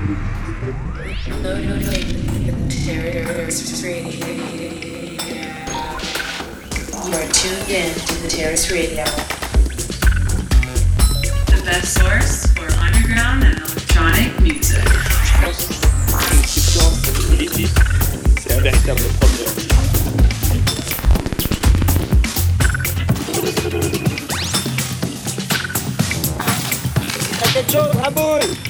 You are tuned in to the Terrace Radio. The best source for underground and electronic music. C'est un véritable problème. quelque Raboul